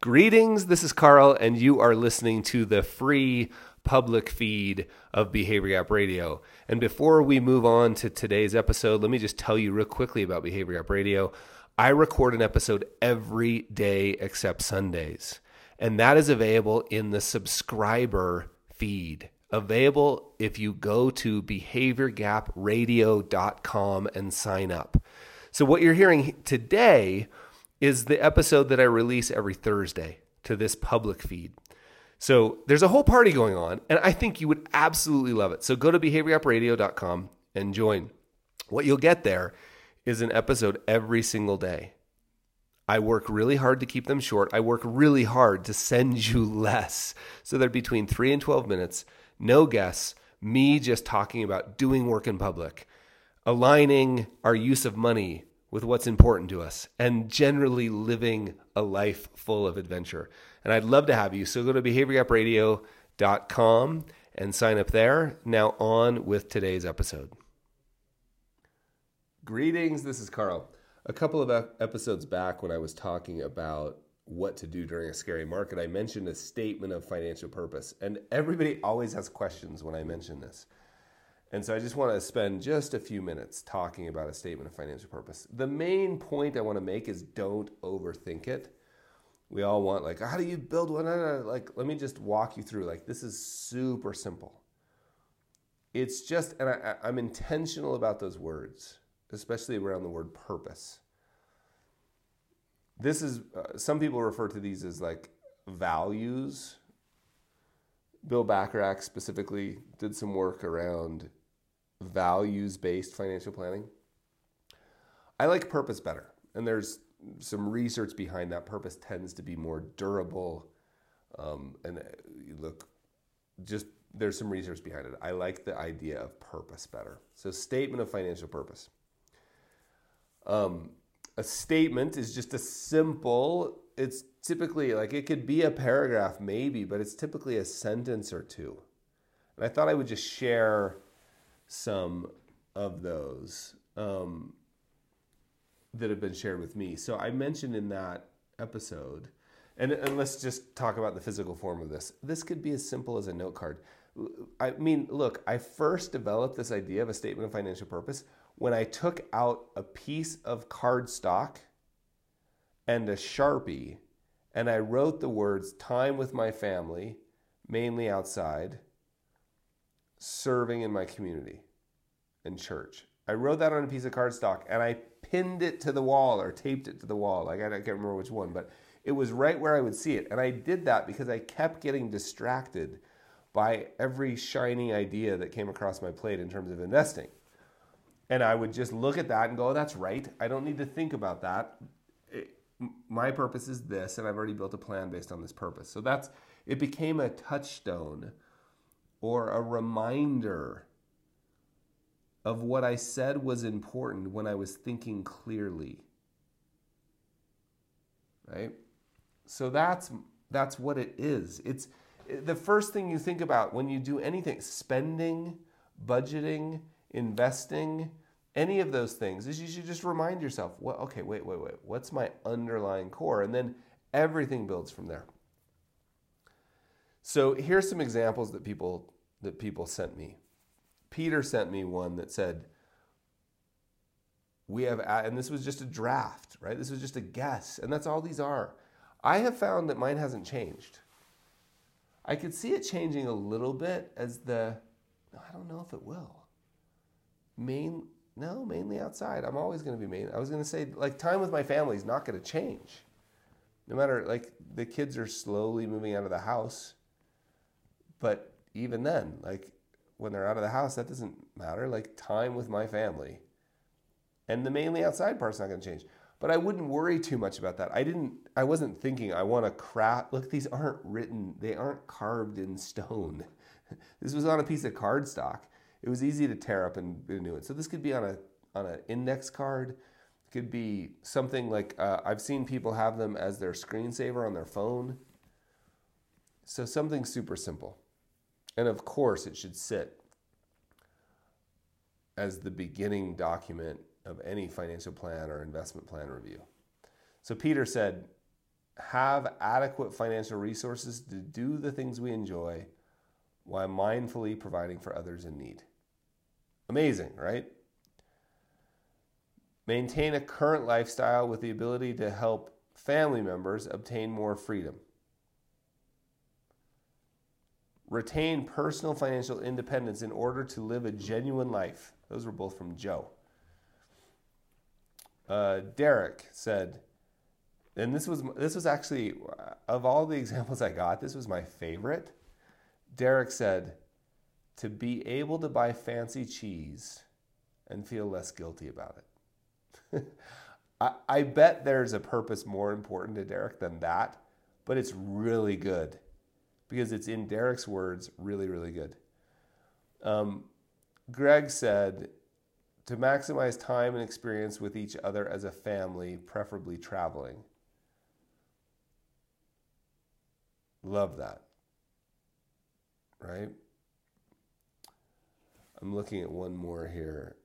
Greetings, this is Carl, and you are listening to the free public feed of Behavior Gap Radio. And before we move on to today's episode, let me just tell you real quickly about Behavior Gap Radio. I record an episode every day except Sundays, and that is available in the subscriber feed. Available if you go to behaviorgapradio.com and sign up. So, what you're hearing today is the episode that I release every Thursday to this public feed. So there's a whole party going on, and I think you would absolutely love it. So go to behaviorgapradio.com and join. What you'll get there is an episode every single day. I work really hard to keep them short. I work really hard to send you less. So they're between three and 12 minutes, no guests, me just talking about doing work in public, aligning our use of money with what's important to us and generally living a life full of adventure. And I'd love to have you. So go to behaviorgapradio.com and sign up there. Now, on with today's episode. Greetings, this is Carl. A couple of episodes back, when I was talking about what to do during a scary market, I mentioned a statement of financial purpose. And everybody always has questions when I mention this. And so I just want to spend just a few minutes talking about a statement of financial purpose. The main point I want to make is don't overthink it. We all want like how do you build one? Like let me just walk you through. Like this is super simple. It's just and I, I'm intentional about those words, especially around the word purpose. This is uh, some people refer to these as like values. Bill Bachrach specifically did some work around values based financial planning. I like purpose better. And there's some research behind that. Purpose tends to be more durable. Um, and uh, look, just there's some research behind it. I like the idea of purpose better. So, statement of financial purpose. Um, a statement is just a simple, it's typically like it could be a paragraph maybe, but it's typically a sentence or two. And I thought I would just share some of those um, that have been shared with me. So I mentioned in that episode, and, and let's just talk about the physical form of this. This could be as simple as a note card. I mean, look, I first developed this idea of a statement of financial purpose when I took out a piece of cardstock and a Sharpie and I wrote the words time with my family, mainly outside, serving in my community and church. I wrote that on a piece of cardstock and I pinned it to the wall or taped it to the wall. Like I can't remember which one, but it was right where I would see it. And I did that because I kept getting distracted by every shiny idea that came across my plate in terms of investing. And I would just look at that and go, oh, that's right. I don't need to think about that. It, my purpose is this, and I've already built a plan based on this purpose. So that's it became a touchstone or a reminder of what I said was important when I was thinking clearly. Right? So that's that's what it is. It's the first thing you think about when you do anything, spending, budgeting, investing, any of those things is you should just remind yourself, well, okay, wait, wait, wait. What's my underlying core? And then everything builds from there. So here's some examples that people that people sent me. Peter sent me one that said, we have, and this was just a draft, right? This was just a guess, and that's all these are. I have found that mine hasn't changed. I could see it changing a little bit as the, I don't know if it will. Main, no, mainly outside. I'm always going to be main. I was going to say, like, time with my family is not going to change. No matter, like, the kids are slowly moving out of the house. But even then, like, when they're out of the house, that doesn't matter. Like time with my family. And the mainly outside part's not going to change. But I wouldn't worry too much about that. I didn't I wasn't thinking I want to craft look these aren't written, they aren't carved in stone. this was on a piece of cardstock. It was easy to tear up and renew it. So this could be on a on an index card. It could be something like uh, I've seen people have them as their screensaver on their phone. So something super simple. And of course, it should sit as the beginning document of any financial plan or investment plan review. So Peter said, have adequate financial resources to do the things we enjoy while mindfully providing for others in need. Amazing, right? Maintain a current lifestyle with the ability to help family members obtain more freedom. Retain personal financial independence in order to live a genuine life. Those were both from Joe. Uh, Derek said, and this was this was actually of all the examples I got, this was my favorite. Derek said, to be able to buy fancy cheese and feel less guilty about it. I, I bet there's a purpose more important to Derek than that, but it's really good because it's in Derek's words, really, really good. Um, Greg said to maximize time and experience with each other as a family, preferably traveling. Love that. Right? I'm looking at one more here.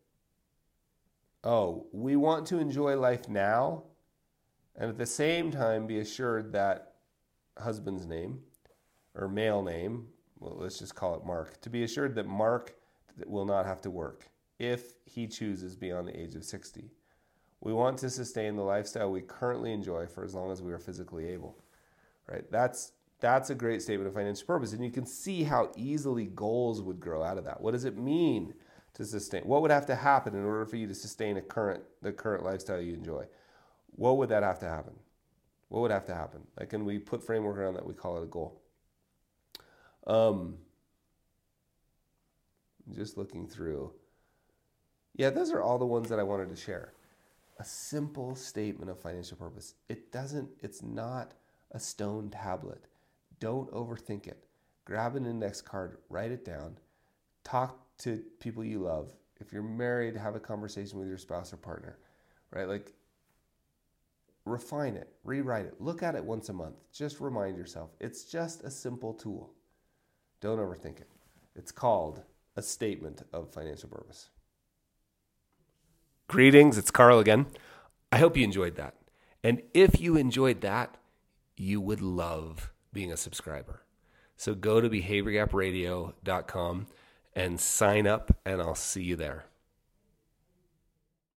Oh, we want to enjoy life now and at the same time be assured that husband's name or male name, well, let's just call it Mark, to be assured that Mark will not have to work if he chooses beyond the age of 60. We want to sustain the lifestyle we currently enjoy for as long as we are physically able. Right? That's that's a great statement of financial purpose and you can see how easily goals would grow out of that. What does it mean to sustain? What would have to happen in order for you to sustain a current the current lifestyle you enjoy? What would that have to happen? What would have to happen? Like, can we put framework around that? We call it a goal. Um, just looking through. Yeah, those are all the ones that I wanted to share. A simple statement of financial purpose. It doesn't, it's not a stone tablet. Don't overthink it. Grab an index card, write it down, talk to people you love. If you're married, have a conversation with your spouse or partner, right? Like, refine it, rewrite it, look at it once a month. Just remind yourself it's just a simple tool. Don't overthink it. It's called a statement of financial purpose. Greetings, it's Carl again. I hope you enjoyed that. And if you enjoyed that, you would love being a subscriber. So go to behaviorgapradio.com and sign up, and I'll see you there.